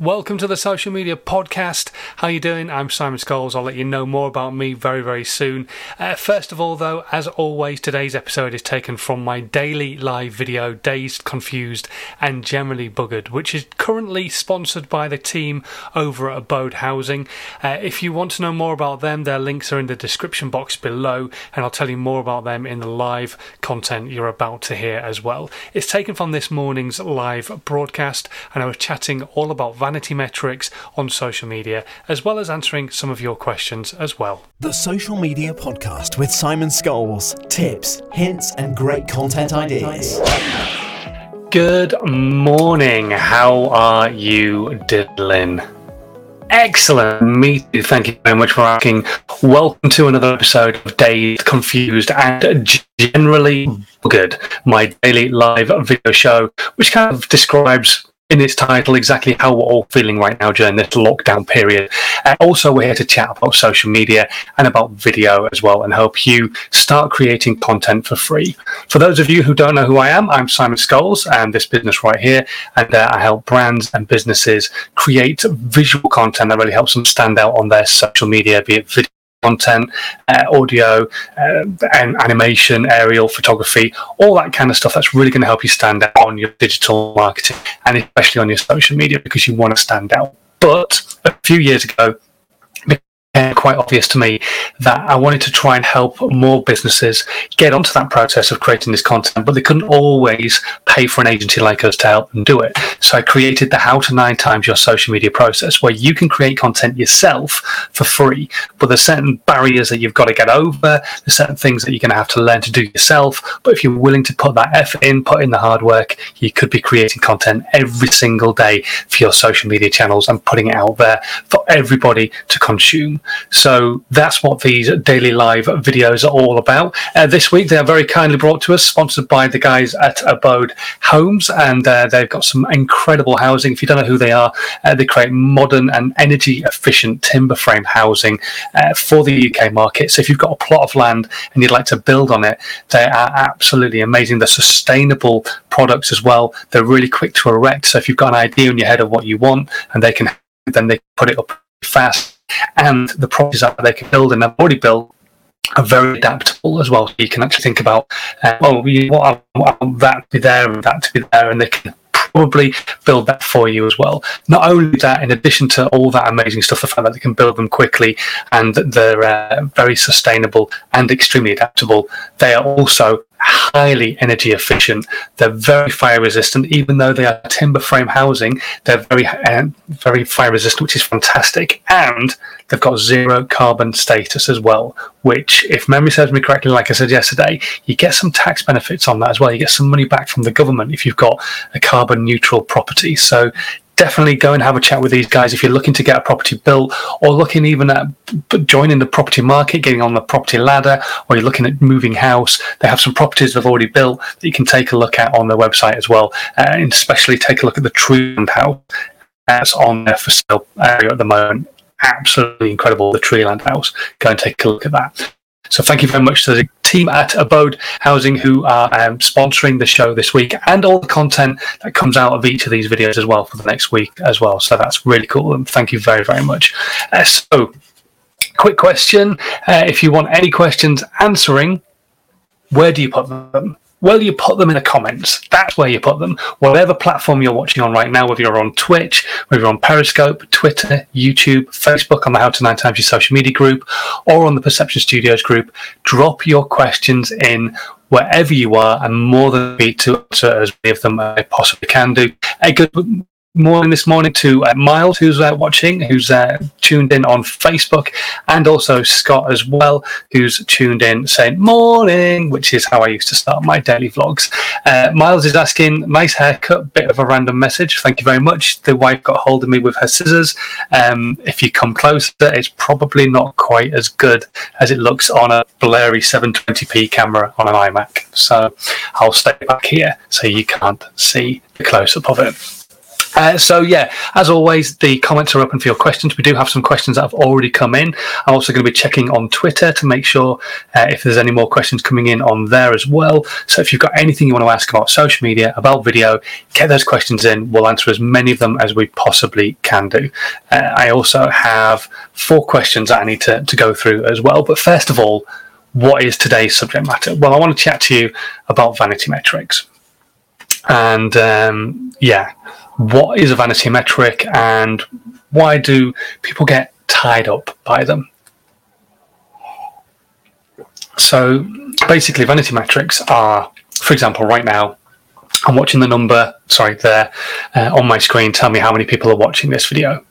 Welcome to the Social Media Podcast. How you doing? I'm Simon Scholes. I'll let you know more about me very, very soon. Uh, first of all, though, as always, today's episode is taken from my daily live video, Dazed, Confused, and Generally Buggered, which is currently sponsored by the team over at Abode Housing. Uh, if you want to know more about them, their links are in the description box below, and I'll tell you more about them in the live content you're about to hear as well. It's taken from this morning's live broadcast, and I was chatting all about vanity metrics on social media, as well as answering some of your questions as well. The Social Media Podcast with Simon Scholes. Tips, hints, and great content ideas. Good morning. How are you diddling? Excellent. Me too. Thank you very much for asking. Welcome to another episode of Dazed, Confused, and Generally Good, my daily live video show, which kind of describes in its title exactly how we're all feeling right now during this lockdown period. Uh, also, we're here to chat about social media and about video as well and help you start creating content for free. For those of you who don't know who I am, I'm Simon Scholes and this business right here, and uh, I help brands and businesses create visual content that really helps them stand out on their social media, be it video content, uh, audio, uh, and animation, aerial photography, all that kind of stuff. That's really going to help you stand out on your digital marketing and especially on your social media because you want to stand out. But a few years ago, became quite obvious to me that I wanted to try and help more businesses get onto that process of creating this content, but they couldn't always pay for an agency like us to help them do it. So I created the How to Nine Times Your Social Media process where you can create content yourself for free, but there's certain barriers that you've got to get over, there's certain things that you're going to have to learn to do yourself. But if you're willing to put that effort in, put in the hard work, you could be creating content every single day for your social media channels and putting it out there for everybody to consume. So that's what these daily live videos are all about. Uh, this week, they are very kindly brought to us, sponsored by the guys at Abode Homes, and uh, they've got some incredible housing. If you don't know who they are, uh, they create modern and energy efficient timber frame housing uh, for the UK market. So if you've got a plot of land and you'd like to build on it, they are absolutely amazing. They're sustainable products as well. They're really quick to erect. So if you've got an idea in your head of what you want, and they can then they put it up fast and the properties that they can build and they've already built are very adaptable as well. So you can actually think about, uh, well, you want, that to be there and that to be there, and they can probably build that for you as well. Not only that, in addition to all that amazing stuff, the fact that they can build them quickly and they're uh, very sustainable and extremely adaptable, they are also highly energy efficient. They're very fire resistant, even though they are timber frame housing. They're very, uh, very fire resistant, which is fantastic. And they've got zero carbon status as well, which, if memory serves me correctly, like I said yesterday, you get some tax benefits on that as well. You get some money back from the government if you've got a carbon neutral property. So definitely go and have a chat with these guys if you're looking to get a property built or looking even at joining the property market, getting on the property ladder, or you're looking at moving house. They have some properties they've already built that you can take a look at on their website as well, uh, and especially take a look at the Treeland house that's on there for sale area at the moment. Absolutely incredible, the Treeland house. Go and take a look at that. So thank you very much to the team at Abode Housing who are um, sponsoring the show this week and all the content that comes out of each of these videos as well for the next week as well. So that's really cool and thank you very, very much. Uh, so, quick question. Uh, if you want any questions answering, where do you put them? Well, you put them in the comments. That's where you put them. Whatever platform you're watching on right now, whether you're on Twitch, whether you're on Periscope, Twitter, YouTube, Facebook, on the How to Nine Times Your Social Media group, or on the Perception Studios group, drop your questions in wherever you are. I'm more than happy to answer as many of them as I possibly can do. A good morning this morning to uh, Miles, who's uh, watching, who's uh, tuned in on Facebook, and also Scott as well, who's tuned in saying morning, which is how I used to start my daily vlogs. Uh, Miles is asking, nice haircut, bit of a random message. Thank you very much. The wife got hold of me with her scissors. Um, if you come closer, it's probably not quite as good as it looks on a blurry 720p camera on an iMac. So I'll stay back here so you can't see the close up of it. Uh, so yeah, as always, the comments are open for your questions. We do have some questions that have already come in. I'm also going to be checking on Twitter to make sure uh, if there's any more questions coming in on there as well. So if you've got anything you want to ask about social media, about video, get those questions in. We'll answer as many of them as we possibly can do. Uh, I also have four questions that I need to, to go through as well. But first of all, what is today's subject matter? Well, I want to chat to you about vanity metrics. And um, yeah, what is a vanity metric and why do people get tied up by them? So basically, vanity metrics are, for example, right now, I'm watching the number, sorry, there uh, on my screen, tell me how many people are watching this video.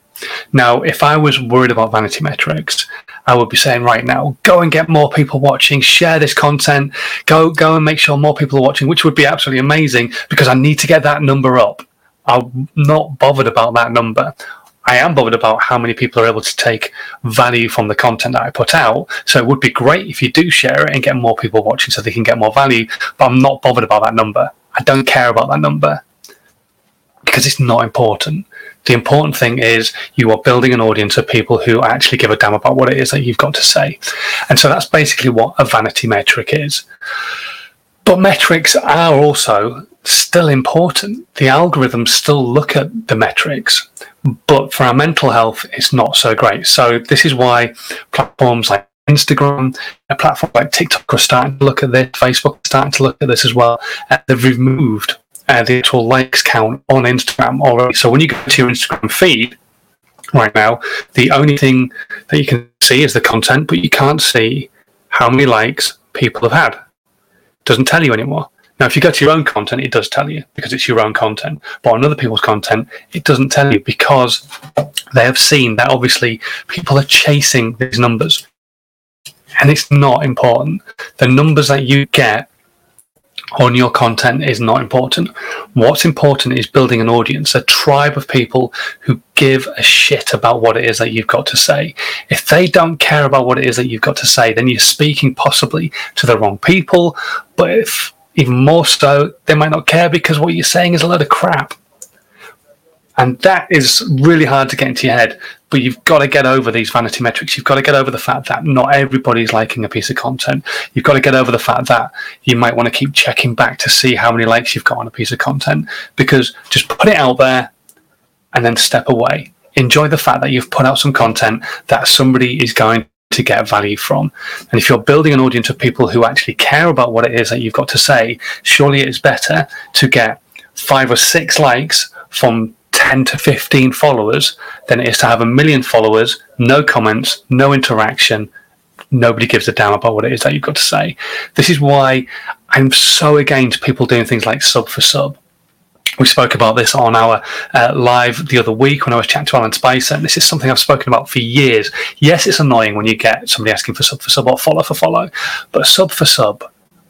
Now, if I was worried about vanity metrics, I would be saying right now, go and get more people watching, share this content, go go and make sure more people are watching, which would be absolutely amazing because I need to get that number up. I'm not bothered about that number. I am bothered about how many people are able to take value from the content that I put out. So it would be great if you do share it and get more people watching so they can get more value. But I'm not bothered about that number. I don't care about that number because it's not important. The important thing is you are building an audience of people who actually give a damn about what it is that you've got to say. And so that's basically what a vanity metric is. But metrics are also still important. The algorithms still look at the metrics, but for our mental health, it's not so great. So this is why platforms like Instagram, a platform like TikTok are starting to look at this. Facebook starting to look at this as well. Uh, they've removed uh, the actual likes count on Instagram already. So when you go to your Instagram feed right now, the only thing that you can see is the content, but you can't see how many likes people have had. Doesn't tell you anymore. Now, if you go to your own content, it does tell you because it's your own content. But on other people's content, it doesn't tell you because they have seen that obviously people are chasing these numbers. And it's not important. The numbers that you get on your content is not important. What's important is building an audience, a tribe of people who give a shit about what it is that you've got to say. If they don't care about what it is that you've got to say, then you're speaking possibly to the wrong people. But if even more so, they might not care because what you're saying is a load of crap. And that is really hard to get into your head. But you've got to get over these vanity metrics. You've got to get over the fact that not everybody's liking a piece of content. You've got to get over the fact that you might want to keep checking back to see how many likes you've got on a piece of content. Because just put it out there and then step away. Enjoy the fact that you've put out some content that somebody is going to get value from. And if you're building an audience of people who actually care about what it is that you've got to say, surely it's better to get five or six likes from 10 to 15 followers than it is to have a million followers, no comments, no interaction. Nobody gives a damn about what it is that you've got to say. This is why I'm so against people doing things like sub for sub. We spoke about this on our uh, live the other week when I was chatting to Alan Spicer, and this is something I've spoken about for years. Yes, it's annoying when you get somebody asking for sub for sub or follow for follow, but sub for sub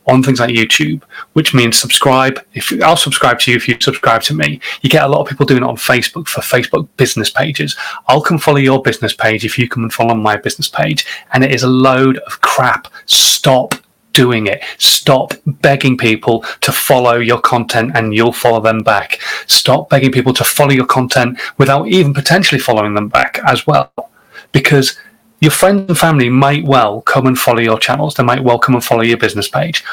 on things like YouTube, which means subscribe. If I'll subscribe to you if you subscribe to me, you get a lot of people doing it on Facebook for Facebook business pages. I'll come follow your business page if you come and follow my business page, and it is a load of crap. Stop doing it. Stop begging people to follow your content and you'll follow them back. Stop begging people to follow your content without even potentially following them back as well. Because your friends and family might well come and follow your channels. They might well come and follow your business page.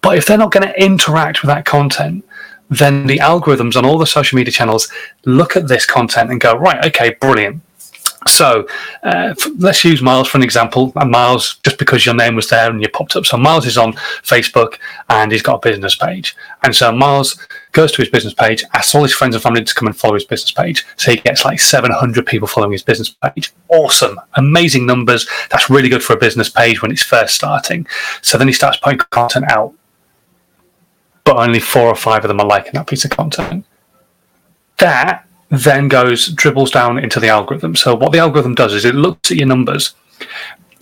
But if they're not going to interact with that content, then the algorithms on all the social media channels look at this content and go, right, okay, brilliant. So uh, let's use Miles for an example. And Miles, just because your name was there and you popped up. So Miles is on Facebook and he's got a business page. And so Miles goes to his business page, asks all his friends and family to come and follow his business page. So he gets like 700 people following his business page. Awesome. Amazing numbers. That's really good for a business page when it's first starting. So then he starts putting content out, but only four or five of them are liking that piece of content. That then goes dribbles down into the algorithm. So what the algorithm does is it looks at your numbers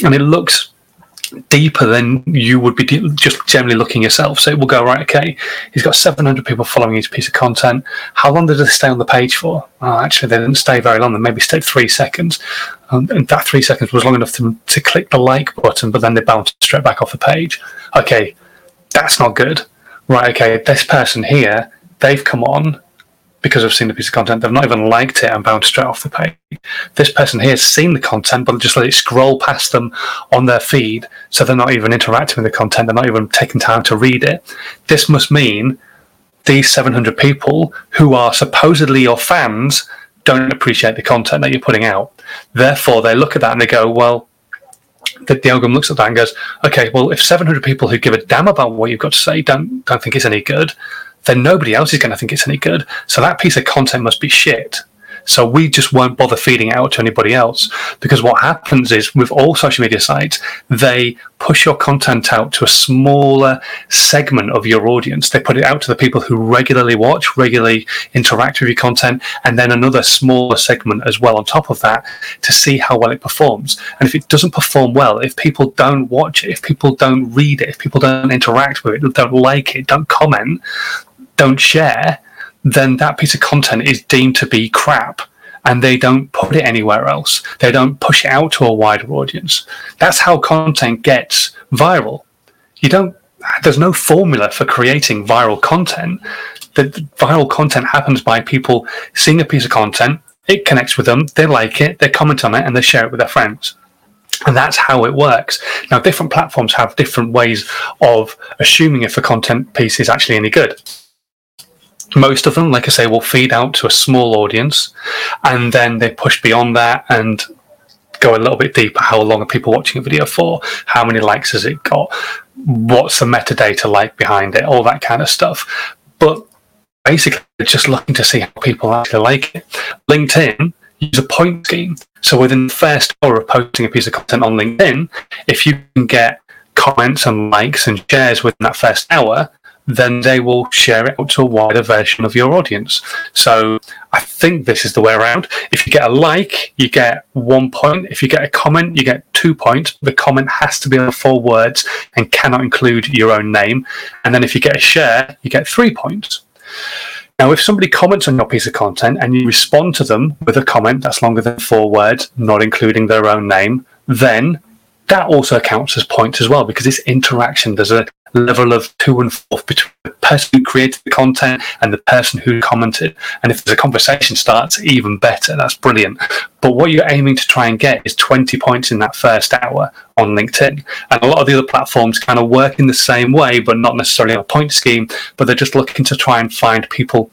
and it looks deeper than you would be just generally looking yourself. So it will go right. Okay, he's got 700 people following his piece of content. How long did they stay on the page for? Oh, actually, they didn't stay very long. They maybe stayed three seconds, um, and that three seconds was long enough to to click the like button, but then they bounced straight back off the page. Okay, that's not good. Right. Okay, this person here, they've come on because I've seen the piece of content. They've not even liked it and bounced straight off the page. This person here has seen the content, but just let it scroll past them on their feed, so they're not even interacting with the content. They're not even taking time to read it. This must mean these 700 people who are supposedly your fans don't appreciate the content that you're putting out. Therefore, they look at that and they go, well, the, the algorithm looks at that and goes, okay, well, if 700 people who give a damn about what you've got to say don't don't think it's any good, then nobody else is going to think it's any good. So that piece of content must be shit. So we just won't bother feeding it out to anybody else because what happens is with all social media sites, they push your content out to a smaller segment of your audience. They put it out to the people who regularly watch, regularly interact with your content, and then another smaller segment as well on top of that to see how well it performs. And if it doesn't perform well, if people don't watch it, if people don't read it, if people don't interact with it, don't like it, don't comment, don't share, then that piece of content is deemed to be crap and they don't put it anywhere else. They don't push it out to a wider audience. That's how content gets viral. You don't there's no formula for creating viral content. The viral content happens by people seeing a piece of content, it connects with them, they like it, they comment on it, and they share it with their friends. And that's how it works. Now, different platforms have different ways of assuming if a content piece is actually any good most of them, like I say, will feed out to a small audience, and then they push beyond that and go a little bit deeper. How long are people watching a video for? How many likes has it got? What's the metadata like behind it? All that kind of stuff. But basically, just looking to see how people actually like it. LinkedIn use a point scheme. So within the first hour of posting a piece of content on LinkedIn, if you can get comments and likes and shares within that first hour, then they will share it out to a wider version of your audience. So I think this is the way around. If you get a like, you get one point. If you get a comment, you get two points. The comment has to be on four words and cannot include your own name. And then if you get a share, you get three points. Now, if somebody comments on your piece of content and you respond to them with a comment that's longer than four words, not including their own name, then that also counts as points as well because it's interaction. There's a level of two and forth between the person who created the content and the person who commented. And if there's a conversation starts, even better. That's brilliant. But what you're aiming to try and get is 20 points in that first hour on LinkedIn. And a lot of the other platforms kind of work in the same way, but not necessarily on a point scheme, but they're just looking to try and find people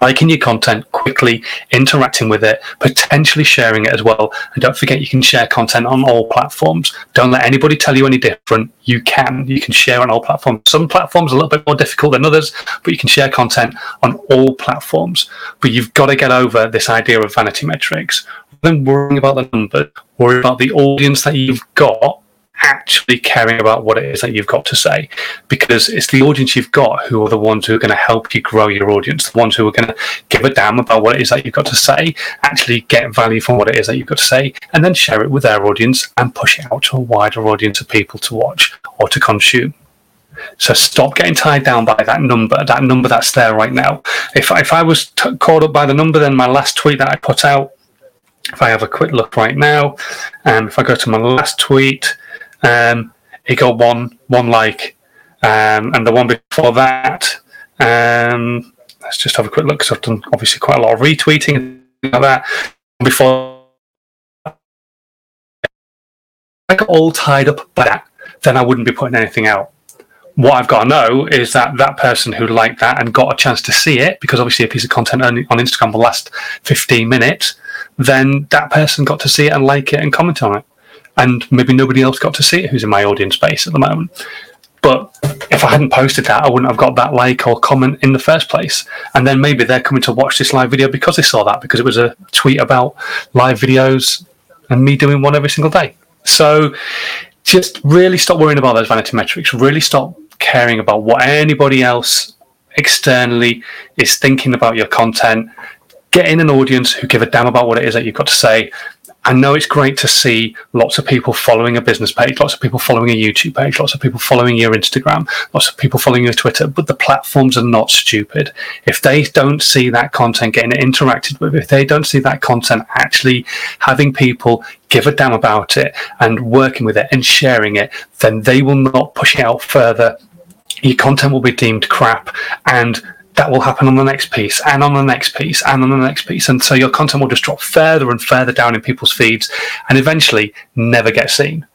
liking your content quickly, interacting with it, potentially sharing it as well. And don't forget, you can share content on all platforms. Don't let anybody tell you any different. You can. You can share on all platforms. Some platforms are a little bit more difficult than others, but you can share content on all platforms. But you've got to get over this idea of vanity metrics. Than worrying about the numbers, worry about the audience that you've got actually caring about what it is that you've got to say because it's the audience you've got who are the ones who are going to help you grow your audience the ones who are going to give a damn about what it is that you've got to say actually get value from what it is that you've got to say and then share it with their audience and push it out to a wider audience of people to watch or to consume so stop getting tied down by that number, that number that's there right now. If, if I was t- caught up by the number, then my last tweet that I put out, if I have a quick look right now, um, if I go to my last tweet, um, it got one one like, um, and the one before that. Um, let's just have a quick look because I've done obviously quite a lot of retweeting like that. Before I got all tied up by that, then I wouldn't be putting anything out. What I've got to know is that that person who liked that and got a chance to see it, because obviously a piece of content on Instagram will last 15 minutes, then that person got to see it and like it and comment on it and maybe nobody else got to see it who's in my audience base at the moment. But if I hadn't posted that, I wouldn't have got that like or comment in the first place. And then maybe they're coming to watch this live video because they saw that, because it was a tweet about live videos and me doing one every single day. So just really stop worrying about those vanity metrics. Really stop caring about what anybody else externally is thinking about your content. Get in an audience who give a damn about what it is that you've got to say I know it's great to see lots of people following a business page, lots of people following a YouTube page, lots of people following your Instagram, lots of people following your Twitter, but the platforms are not stupid. If they don't see that content getting interacted with, if they don't see that content actually having people give a damn about it and working with it and sharing it, then they will not push it out further. Your content will be deemed crap and that will happen on the next piece and on the next piece and on the next piece. And so your content will just drop further and further down in people's feeds and eventually never get seen.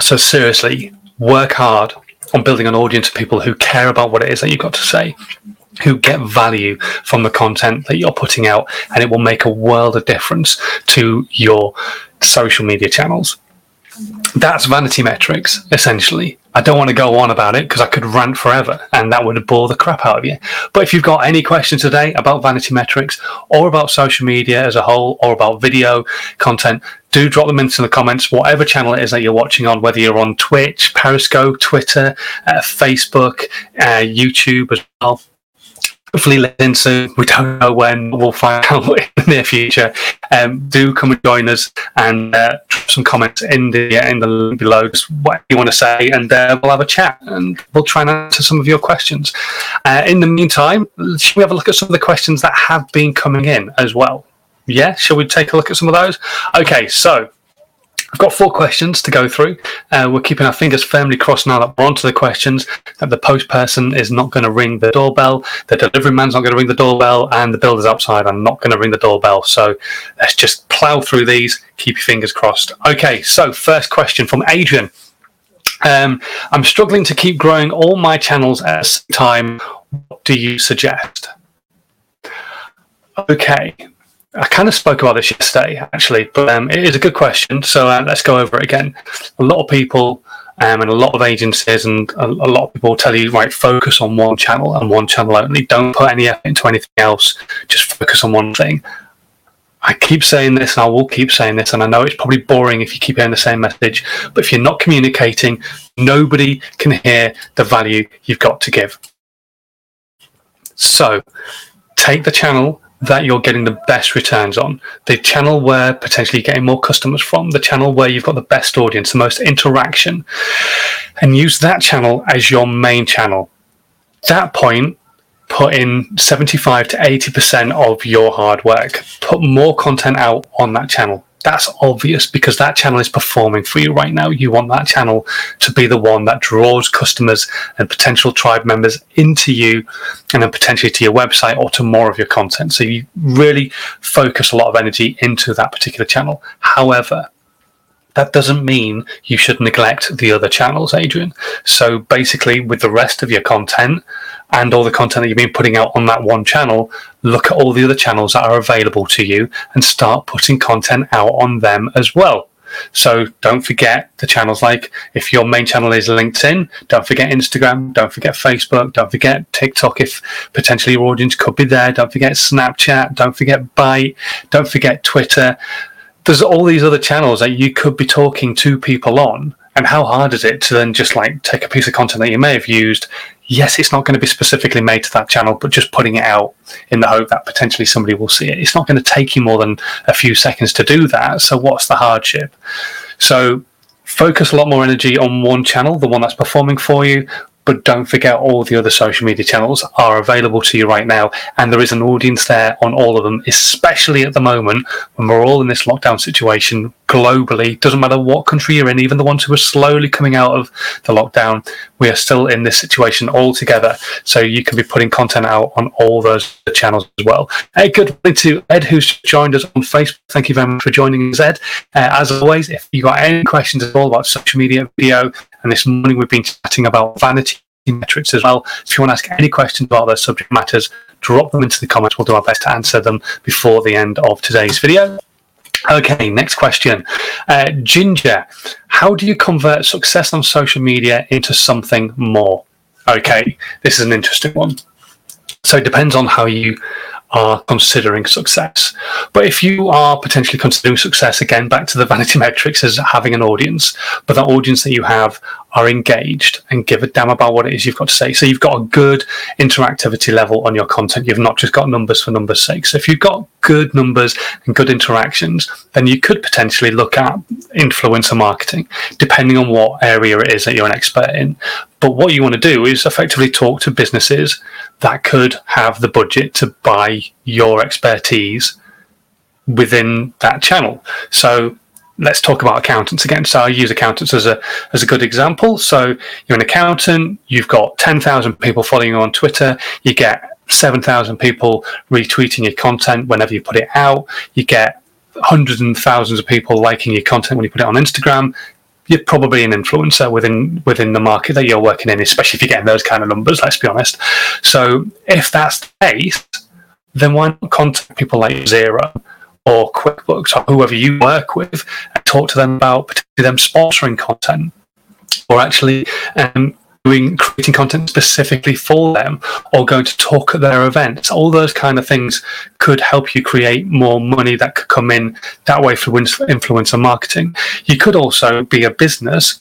So, seriously, work hard on building an audience of people who care about what it is that you've got to say, who get value from the content that you're putting out, and it will make a world of difference to your social media channels. That's vanity metrics, essentially. I don't want to go on about it because I could rant forever and that would bore the crap out of you. But if you've got any questions today about vanity metrics or about social media as a whole or about video content, do drop them into the comments, whatever channel it is that you're watching on, whether you're on Twitch, Periscope, Twitter, uh, Facebook, uh, YouTube as well hopefully LinkedIn soon. We don't know when. We'll find out in the near future. Um, do come and join us and uh, drop some comments in the in the link below. Just what you want to say, and uh, we'll have a chat and we'll try and answer some of your questions. Uh, in the meantime, should we have a look at some of the questions that have been coming in as well? Yeah, shall we take a look at some of those? Okay, so We've got four questions to go through. Uh, we're keeping our fingers firmly crossed now that we're onto the questions, that the post person is not going to ring the doorbell, the delivery man's not going to ring the doorbell, and the builders outside are not going to ring the doorbell. So let's just plow through these, keep your fingers crossed. Okay, so first question from Adrian. Um, I'm struggling to keep growing all my channels at the same time. What do you suggest? Okay, I kind of spoke about this yesterday, actually, but um, it is a good question. So uh, let's go over it again. A lot of people um, and a lot of agencies and a, a, lot of people tell you, right, focus on one channel and one channel only. Don't put any effort into anything else. Just focus on one thing. I keep saying this and I will keep saying this, and I know it's probably boring if you keep hearing the same message, but if you're not communicating, nobody can hear the value you've got to give. So take the channel that you're getting the best returns on, the channel where potentially you're getting more customers from, the channel where you've got the best audience, the most interaction, and use that channel as your main channel. At that point, put in 75 to 80% of your hard work. Put more content out on that channel that's obvious because that channel is performing for you right now. You want that channel to be the one that draws customers and potential tribe members into you and then potentially to your website or to more of your content. So you really focus a lot of energy into that particular channel. However, that doesn't mean you should neglect the other channels, Adrian. So basically, with the rest of your content and all the content that you've been putting out on that one channel, look at all the other channels that are available to you and start putting content out on them as well. So don't forget the channels like if your main channel is LinkedIn, don't forget Instagram, don't forget Facebook, don't forget TikTok if potentially your audience could be there, don't forget Snapchat, don't forget Byte, don't forget Twitter there's all these other channels that you could be talking to people on and how hard is it to then just like take a piece of content that you may have used? Yes it's not going to be specifically made to that channel but just putting it out in the hope that potentially somebody will see it. It's not going to take you more than a few seconds to do that so what's the hardship? So focus a lot more energy on one channel the one that's performing for you but don't forget all the other social media channels are available to you right now and there is an audience there on all of them especially at the moment when we're all in this lockdown situation globally doesn't matter what country you're in even the ones who are slowly coming out of the lockdown we are still in this situation all together so you can be putting content out on all those channels as well a good morning to ed who's joined us on facebook thank you very much for joining us ed uh, as always if you got any questions at all about social media video and this morning we've been chatting about vanity metrics as well. If you want to ask any questions about those subject matters, drop them into the comments. We'll do our best to answer them before the end of today's video. Okay, next question. Uh, Ginger, how do you convert success on social media into something more? Okay, this is an interesting one. So it depends on how you are considering success. But if you are potentially considering success, again, back to the vanity metrics as having an audience, but that audience that you have are engaged and give a damn about what it is you've got to say. So you've got a good interactivity level on your content. You've not just got numbers for numbers' sake. So if you've got good numbers and good interactions, then you could potentially look at influencer marketing, depending on what area it is that you're an expert in. But what you want to do is effectively talk to businesses that could have the budget to buy your expertise within that channel. So let's talk about accountants again. So I use accountants as a as a good example. So you're an accountant, you've got ten thousand people following you on Twitter, you get seven thousand people retweeting your content whenever you put it out, you get hundreds and thousands of people liking your content when you put it on Instagram. You're probably an influencer within within the market that you're working in, especially if you're getting those kind of numbers. Let's be honest. So if that's the case, then why not contact people like Xero or QuickBooks or whoever you work with and talk to them about them sponsoring content or actually um, doing creating content specifically for them or going to talk at their events. All those kind of things could help you create more money that could come in that way through influencer marketing. You could also be a business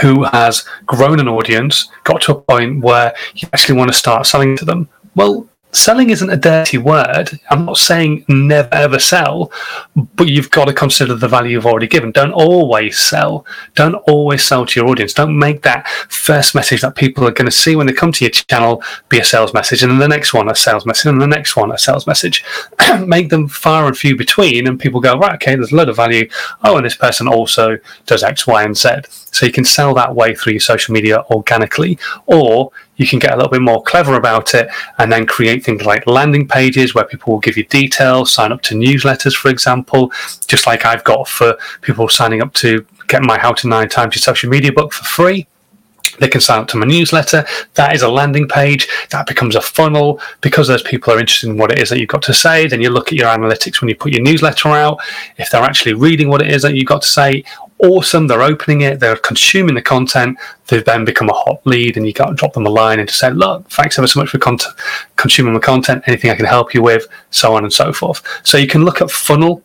who has grown an audience got to a point where you actually want to start selling to them. Well selling isn't a dirty word. I'm not saying never ever sell, but you've got to consider the value you've already given. Don't always sell. Don't always sell to your audience. Don't make that first message that people are going to see when they come to your channel be a sales message, and then the next one a sales message, and the next one a sales message. make them far and few between, and people go right. Okay, there's a lot of value. Oh, and this person also does X, Y, and Z. So you can sell that way through your social media organically, or you can get a little bit more clever about it and then create things like landing pages where people will give you details, sign up to newsletters, for example, just like I've got for people signing up to get my How to Nine Times Your Social Media book for free. They can sign up to my newsletter. That is a landing page. That becomes a funnel because those people are interested in what it is that you've got to say. Then you look at your analytics when you put your newsletter out. If they're actually reading what it is that you've got to say, awesome. They're opening it, they're consuming the content. They've then become a hot lead, and you got to drop them a line and just say, "Look, thanks ever so much for content, consuming my content. Anything I can help you with, so on and so forth." So you can look at funnel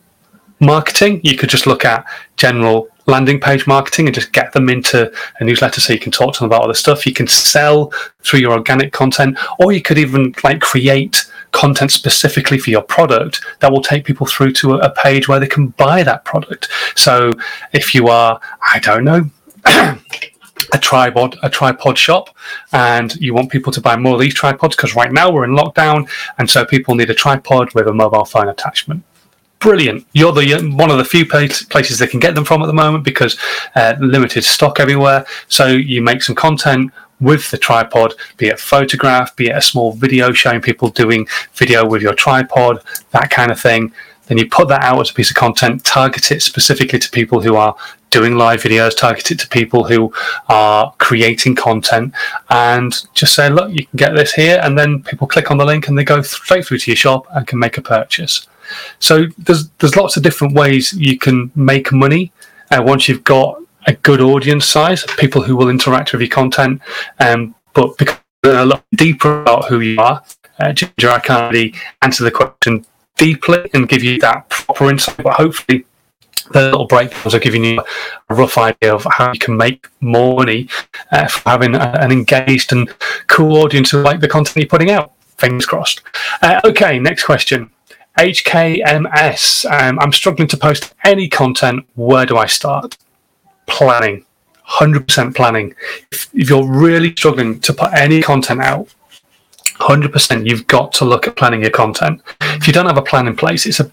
marketing. You could just look at general landing page marketing and just get them into a newsletter so you can talk to them about other stuff. You can sell through your organic content, or you could even like create content specifically for your product that will take people through to a, page where they can buy that product. So if you are, I don't know, a tripod a tripod shop and you want people to buy more of these tripods because right now we're in lockdown and so people need a tripod with a mobile phone attachment brilliant you're the one of the few places they can get them from at the moment because uh, limited stock everywhere so you make some content with the tripod, be it photograph, be it a small video showing people doing video with your tripod, that kind of thing. Then you put that out as a piece of content, target it specifically to people who are doing live videos, target it to people who are creating content, and just say, look, you can get this here. And then people click on the link and they go straight through to your shop and can make a purchase. So there's there's lots of different ways you can make money uh, once you've got a good audience size, people who will interact with your content. Um, but because a lot deeper about who you are, uh, Ginger, I can't really answer the question deeply and give you that proper insight. But hopefully, the little breakdowns are giving you a rough idea of how you can make more money uh, from having a, an engaged and cool audience who like the content you're putting out. Fingers crossed. Uh, okay, next question. HKMS. Um, I'm struggling to post any content. Where do I start? planning, 100% planning. If, if you're really struggling to put any content out, 100% you've got to look at planning your content if you don't have a plan in place it's a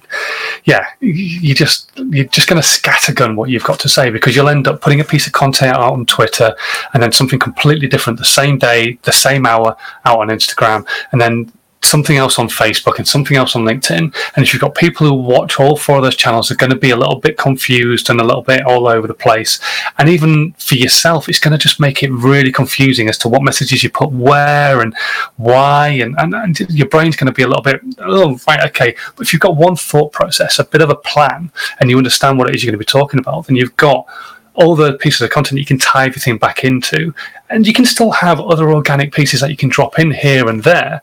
yeah you just you're just going to scattergun what you've got to say because you'll end up putting a piece of content out on twitter and then something completely different the same day the same hour out on instagram and then something else on Facebook and something else on LinkedIn. And if you've got people who watch all four of those channels, they're going to be a little bit confused and a little bit all over the place. And even for yourself, it's going to just make it really confusing as to what messages you put where and why. And, and, and your brain's going to be a little bit, oh, right, okay. But if you've got one thought process, a bit of a plan, and you understand what it is you're going to be talking about, then you've got all the pieces of content you can tie everything back into, and you can still have other organic pieces that you can drop in here and there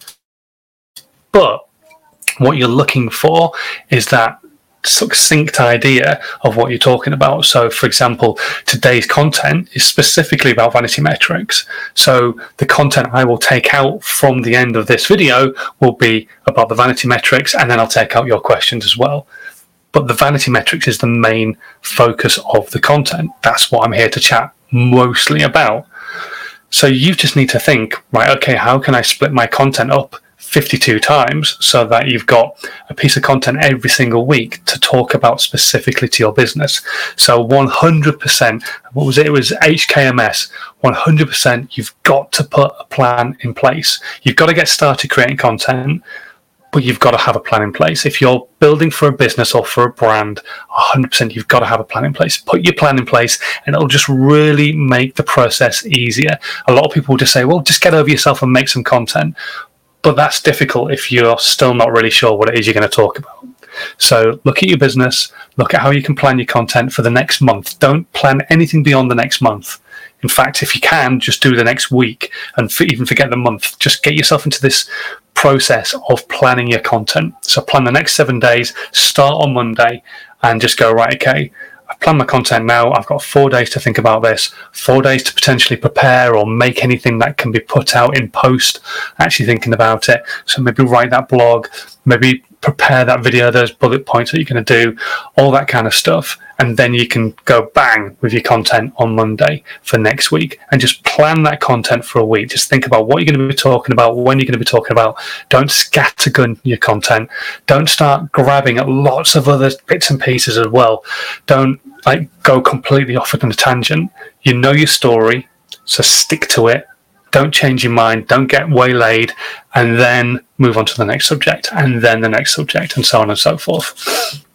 but what you're looking for is that succinct idea of what you're talking about. So, for example, today's content is specifically about vanity metrics. So, the content I will take out from the end of this video will be about the vanity metrics, and then I'll take out your questions as well. But the vanity metrics is the main focus of the content. That's what I'm here to chat mostly about. So, you just need to think, right, okay, how can I split my content up 52 times so that you've got a piece of content every single week to talk about specifically to your business. So 100%, what was it? It was HKMS. 100%, you've got to put a plan in place. You've got to get started creating content but you've got to have a plan in place. If you're building for a business or for a brand, 100% you've got to have a plan in place. Put your plan in place and it'll just really make the process easier. A lot of people will just say, well, just get over yourself and make some content. But that's difficult if you're still not really sure what it is you're going to talk about. So look at your business, look at how you can plan your content for the next month. Don't plan anything beyond the next month. In fact, if you can, just do the next week and even forget the month. Just get yourself into this process of planning your content. So plan the next seven days, start on Monday, and just go, right, okay, I've my content now. I've got four days to think about this, four days to potentially prepare or make anything that can be put out in post, actually thinking about it. So maybe write that blog, maybe prepare that video, those bullet points that you're going to do, all that kind of stuff. And then you can go bang with your content on Monday for next week and just plan that content for a week. Just think about what you're going to be talking about, when you're going to be talking about. Don't scattergun your content. Don't start grabbing at lots of other bits and pieces as well. Don't like go completely off on a tangent. You know your story, so stick to it don't change your mind, don't get waylaid, and then move on to the next subject, and then the next subject, and so on and so forth.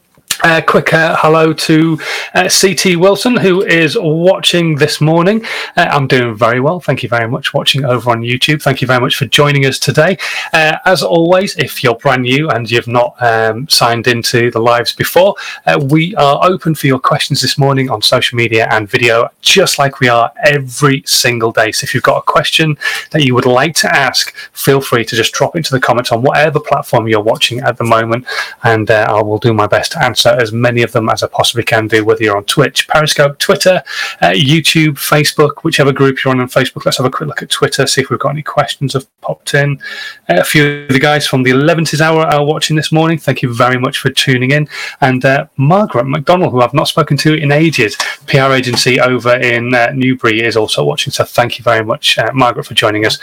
A uh, quick uh, hello to uh, CT Wilson, who is watching this morning. Uh, I'm doing very well. Thank you very much for watching over on YouTube. Thank you very much for joining us today. Uh, as always, if you're brand new and you've not um, signed into the lives before, uh, we are open for your questions this morning on social media and video, just like we are every single day. So if you've got a question that you would like to ask, feel free to just drop it into the comments on whatever platform you're watching at the moment, and I will do my best to answer answer as many of them as I possibly can do, whether you're on Twitch, Periscope, Twitter, uh, YouTube, Facebook, whichever group you're on on Facebook. Let's have a quick look at Twitter, see if we've got any questions have popped in. Uh, a few of the guys from the 11th hour are watching this morning. Thank you very much for tuning in. And uh, Margaret McDonald, who I've not spoken to in ages, PR agency over in uh, Newbury, is also watching. So thank you very much, uh, Margaret, for joining us.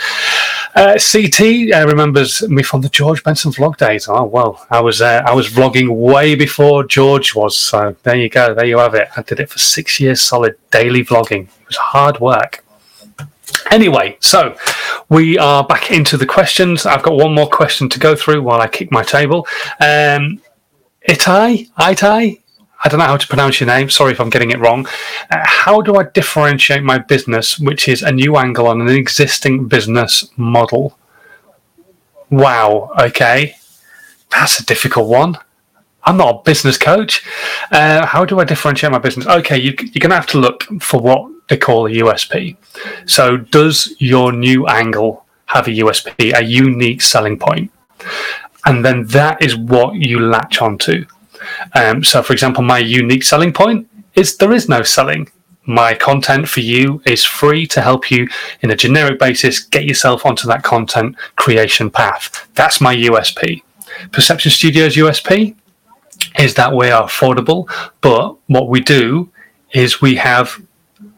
Uh, CT remembers me from the George Benson vlog days. Oh well, I was I was vlogging way before George was. So there you go. There you have it. I did it for six years solid, daily vlogging. It was hard work. Anyway, so we are back into the questions. I've got one more question to go through while I kick my table. Um, Itai, Itai, I don't know how to pronounce your name. Sorry if I'm getting it wrong. Uh, how do I differentiate my business, which is a new angle on an existing business model? Wow. Okay, that's a difficult one. I'm not a business coach. Uh, how do I differentiate my business? Okay, you, you're going to have to look for what they call a USP. So, does your new angle have a USP, a unique selling point? And then that is what you latch onto. Um, so, for example, my unique selling point is there is no selling. My content for you is free to help you in a generic basis get yourself onto that content creation path. That's my USP. Perception Studios USP is that we are affordable, but what we do is we have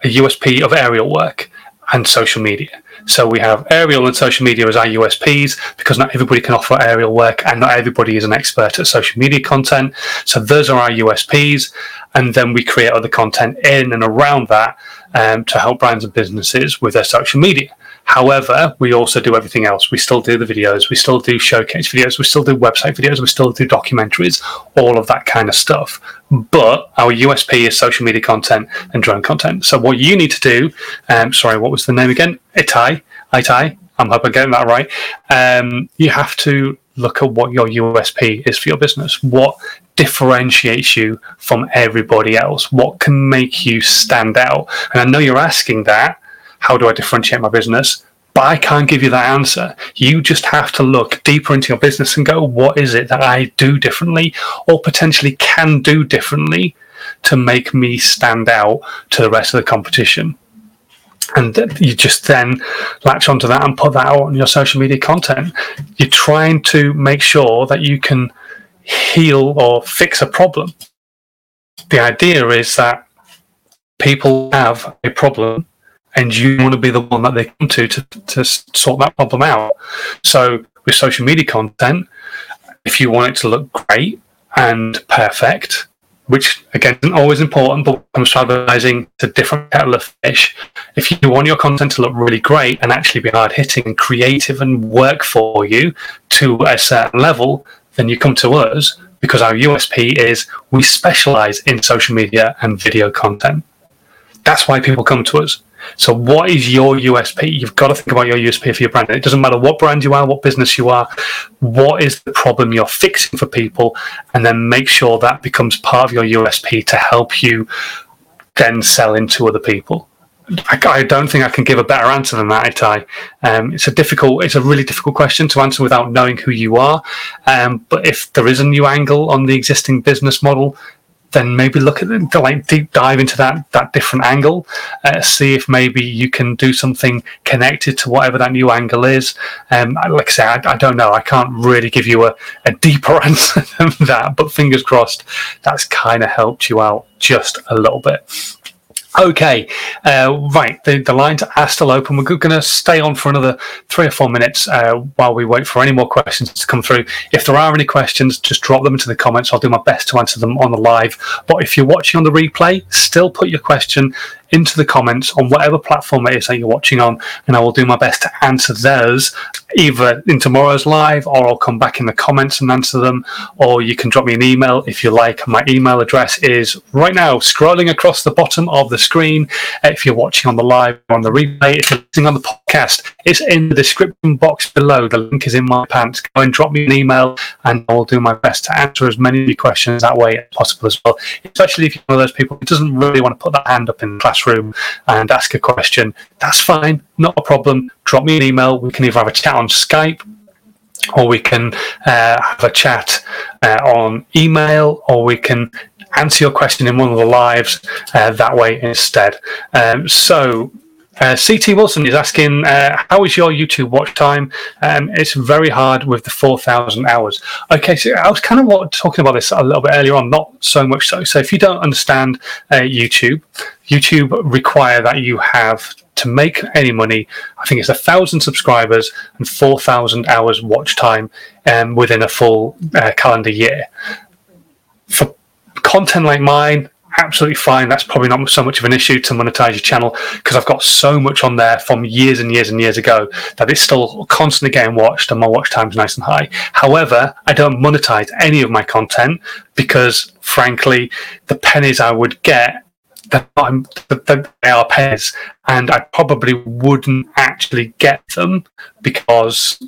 a USP of aerial work and social media. So we have aerial and social media as our USPs because not everybody can offer aerial work and not everybody is an expert at social media content. So those are our USPs. And then we create other content in and around that um, to help brands and businesses with their social media. However, we also do everything else. We still do the videos, we still do showcase videos, we still do website videos, we still do documentaries, all of that kind of stuff. But our USP is social media content and drone content. So what you need to do, um, sorry, what was the name again? Itai, Itai. I'm hoping I'm getting that right. Um, you have to look at what your USP is for your business. What differentiates you from everybody else? What can make you stand out? And I know you're asking that how do I differentiate my business? But I can't give you that answer. You just have to look deeper into your business and go, what is it that I do differently or potentially can do differently to make me stand out to the rest of the competition? And you just then latch onto that and put that out on your social media content. You're trying to make sure that you can heal or fix a problem. The idea is that people have a problem and you want to be the one that they come to to, to sort that problem out. So with social media content, if you want it to look great and perfect, which again isn't always important, but comes to advertising to different kettle of fish. If you want your content to look really great and actually be hard hitting and creative and work for you to a certain level, then you come to us because our USP is we specialize in social media and video content. That's why people come to us. So, what is your USP? You've got to think about your USP for your brand. It doesn't matter what brand you are, what business you are, what is the problem you're fixing for people, and then make sure that becomes part of your USP to help you then sell into other people. I, I don't think I can give a better answer than that, Itai. Um, it's a difficult, it's a really difficult question to answer without knowing who you are. Um, but if there is a new angle on the existing business model, then maybe look at the like deep dive into that that different angle, uh, see if maybe you can do something connected to whatever that new angle is. Um, like I say, I, I, don't know. I can't really give you a, a deeper answer than that, but fingers crossed, that's kind of helped you out just a little bit. Okay, uh, right. The, the lines are still open. We're going to stay on for another three or four minutes uh, while we wait for any more questions to come through. If there are any questions, just drop them into the comments. I'll do my best to answer them on the live. But if you're watching on the replay, still put your question into the comments on whatever platform it is that you're watching on, and I will do my best to answer those either in tomorrow's live or I'll come back in the comments and answer them, or you can drop me an email if you like. My email address is right now scrolling across the bottom of the screen. If you're watching on the live or on the replay, if you're listening on the podcast, it's in the description box below. The link is in my pants. Go and drop me an email, and I'll do my best to answer as many of your questions that way as possible as well. Especially if you're one of those people who doesn't really want to put that hand up in the classroom and ask a question. That's fine, not a problem. Drop me an email. We can either have a chat on Skype or we can uh, have a chat uh, on email, or we can answer your question in one of the lives uh, that way instead. Um, so uh, CT Wilson is asking, uh, how is your YouTube watch time? Um, it's very hard with the 4,000 hours. Okay, so I was kind of talking about this a little bit earlier on, not so much so. So if you don't understand uh, YouTube, YouTube require that you have to make any money. I think it's a thousand subscribers and 4,000 hours watch time um, within a full uh, calendar year. For content like mine, absolutely fine. That's probably not so much of an issue to monetize your channel because I've got so much on there from years and years and years ago that it's still constantly getting watched and my watch time's nice and high. However, I don't monetize any of my content because, frankly, the pennies I would get that they are pennies, and I probably wouldn't actually get them because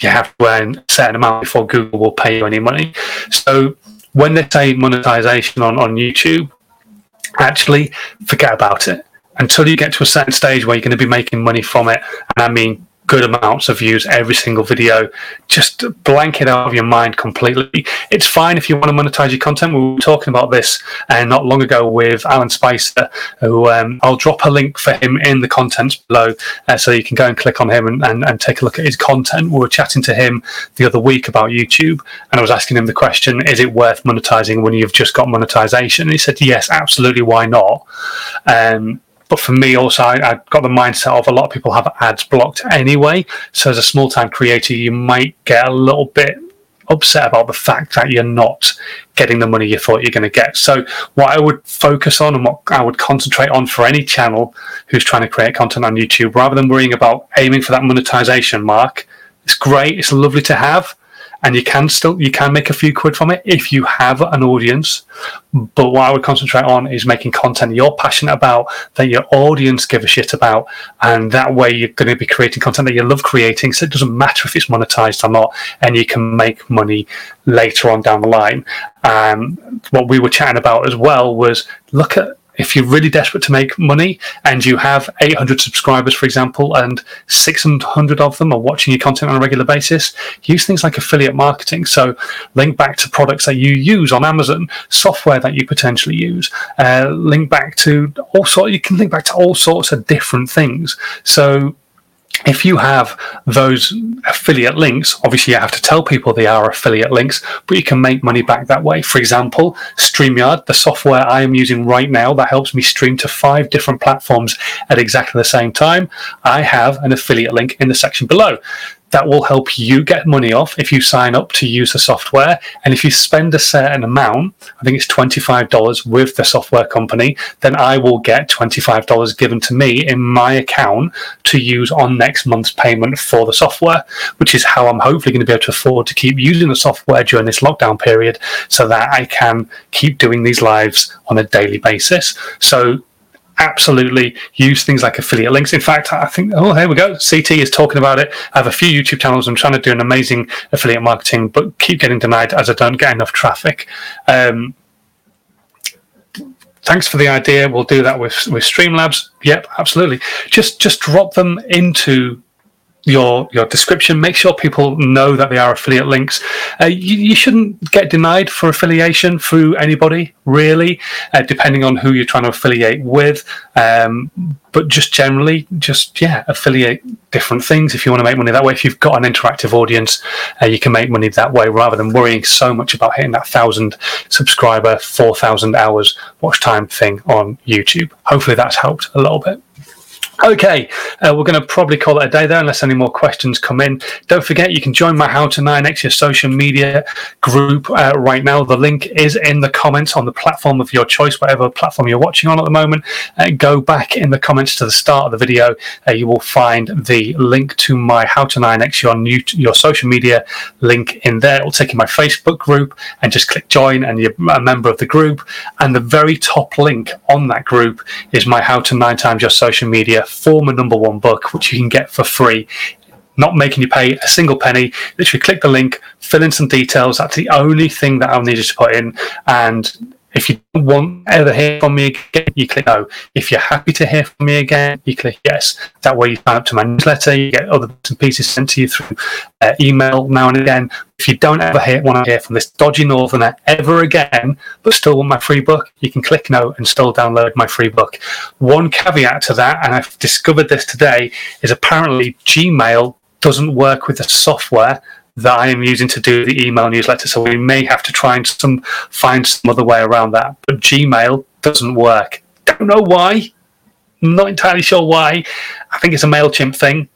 you have to earn a certain amount before Google will pay you any money. So when they say monetization on, on YouTube, actually forget about it until you get to a certain stage where you're going to be making money from it. And I mean good amounts of views every single video. Just blank it out of your mind completely. It's fine if you want to monetize your content. We were talking about this uh, not long ago with Alan Spicer, who um, I'll drop a link for him in the contents below uh, so you can go and click on him and, and, and take a look at his content. We were chatting to him the other week about YouTube, and I was asking him the question is it worth monetizing when you've just got monetization? And he said, yes, absolutely, why not? Um, but for me, also, I, I got the mindset of a lot of people have ads blocked anyway. So as a small time creator, you might get a little bit upset about the fact that you're not getting the money you thought you're going to get. So, what I would focus on and what I would concentrate on for any channel who's trying to create content on YouTube, rather than worrying about aiming for that monetization mark, it's great, it's lovely to have, and you can still you can make a few quid from it if you have an audience. But what i would concentrate on is making content you're passionate about that your audience give a shit about and that way you're going to be creating content that you love creating so it doesn't matter if it's monetized or not and you can make money later on down the line. Um, what we were chatting about as well was look at if you're really desperate to make money and you have 800 subscribers, for example, and 600 of them are watching your content on a regular basis, use things like affiliate marketing. So, link back to products that you use on Amazon, software that you potentially use, uh, link back to all sort. You can link back to all sorts of different things. So, if you have those affiliate links, obviously you have to tell people they are affiliate links, but you can make money back that way. For example, StreamYard, the software I am using right now that helps me stream to five different platforms at exactly the same time, I have an affiliate link in the section below. That will help you get money off if you sign up to use the software. And if you spend a certain amount, I think it's $25 with the software company, then I will get $25 given to me in my account to use on next month's payment for the software, which is how I'm hopefully going to be able to afford to keep using the software during this lockdown period so that I can keep doing these lives on a daily basis. So absolutely use things like affiliate links. In fact, I think, oh, here we go. CT is talking about it. I have a few YouTube channels. I'm trying to do an Amazon affiliate marketing, but keep getting denied as I don't get enough traffic. Um, thanks for the idea. We'll do that with with Streamlabs. Yep, absolutely. Just just drop them into your your description. Make sure people know that they are affiliate links. Uh, you, you, shouldn't get denied for affiliation through anybody, really, uh, depending on who you're trying to affiliate with. Um, but just generally, just yeah, affiliate different things if you want to make money that way. If you've got an interactive audience, uh, you can make money that way rather than worrying so much about hitting that thousand subscriber, four thousand hours watch time thing on YouTube. Hopefully, that's helped a little bit. Okay, uh, we're going to probably call it a day there unless any more questions come in. Don't forget, you can join my How to 9x your social media group uh, right now. The link is in the comments on the platform of your choice, whatever platform you're watching on at the moment. Uh, go back in the comments to the start of the video. Uh, you will find the link to my How to 9x your, new, your social media link in there. It will take you my Facebook group and just click join and you're a member of the group. And the very top link on that group is my How to 9 times your social media former number one book, which you can get for free not making you pay a single penny. Literally click the link, fill in some details. That's the only thing that I'll need you to put in. And if you don't want ever hear from me again, you click no. If you're happy to hear from me again, you click yes. That way you sign up to my newsletter, you get other bits and pieces sent to you through uh, email now and again. If you don't ever hear, want to hear from this dodgy northerner ever again, but still want my free book, you can click no and still download my free book. One caveat to that, and I've discovered this today, is apparently Gmail doesn't work with the software that I am using to do the email newsletter. So we may have to try and some find some other way around that. But Gmail doesn't work. Don't know why. Not entirely sure why. I think it's a Mailchimp thing.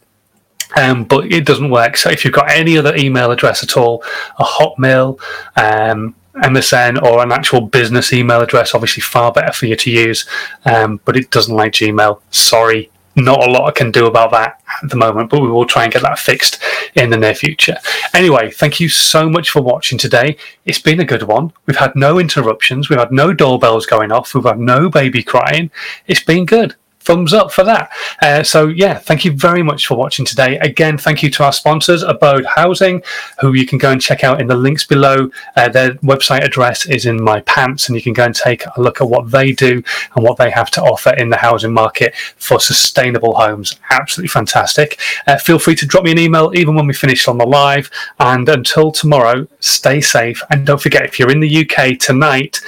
Um, but it doesn't work. So if you've got any other email address at all, a Hotmail, um, MSN, or an actual business email address, obviously far better for you to use. Um, but it doesn't like Gmail. Sorry, not a lot I can do about that at the moment, but we will try and get that fixed in the near future. Anyway, thank you so much for watching today. It's been a good one. We've had no interruptions, we've had no doorbells going off, we've had no baby crying. It's been good thumbs up for that. Uh, so, yeah, thank you very much for watching today. Again, thank you to our sponsors, Abode Housing, who you can go and check out in the links below. Uh, their website address is in my pants, and you can go and take a look at what they do and what they have to offer in the housing market for sustainable homes. Absolutely fantastic. Uh, feel free to drop me an email even when we finish on the live. And until tomorrow, stay safe. And don't forget, if you're in the UK tonight,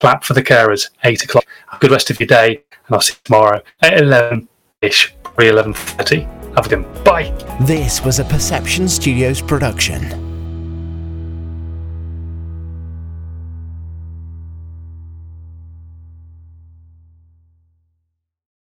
clap for the carers, 8 o'clock. Good rest of your day and I'll see you tomorrow at 11 ish, probably 11.30. Have a good one. Bye. This was a Perception Studios production.